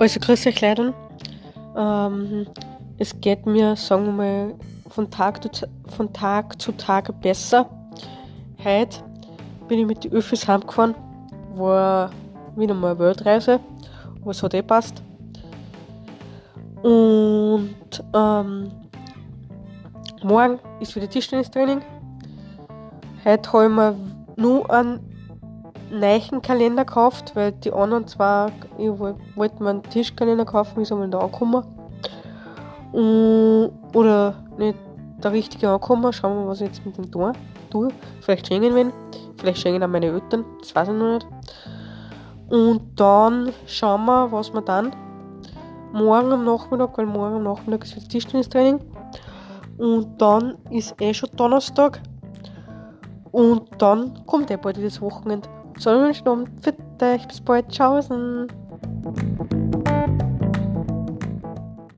Also grüß euch Leute. Ähm, es geht mir, sagen wir mal, von Tag, zu, von Tag zu Tag besser. Heute bin ich mit den Öffis heimgefahren. War wieder mal eine Weltreise. Es hat eh passt. Und ähm, morgen ist wieder Tischtennistraining. Heute habe ich mir nur einen neuen Kalender gekauft, weil die anderen zwei, ich wollte mir einen Tischkalender kaufen, ist einmal da angekommen. oder nicht der richtige angekommen. Schauen wir mal, was ich jetzt mit dem tue. tue. Vielleicht schenken wir ihn, vielleicht schenken auch meine Eltern, das weiß ich noch nicht. Und dann schauen wir, was wir dann morgen am Nachmittag, weil morgen am Nachmittag ist das Tischtennistraining. Und dann ist eh schon Donnerstag. Und dann kommt eh bald das Wochenende. So, einen schönen Abend für dich. Bis bald. Tschaußen.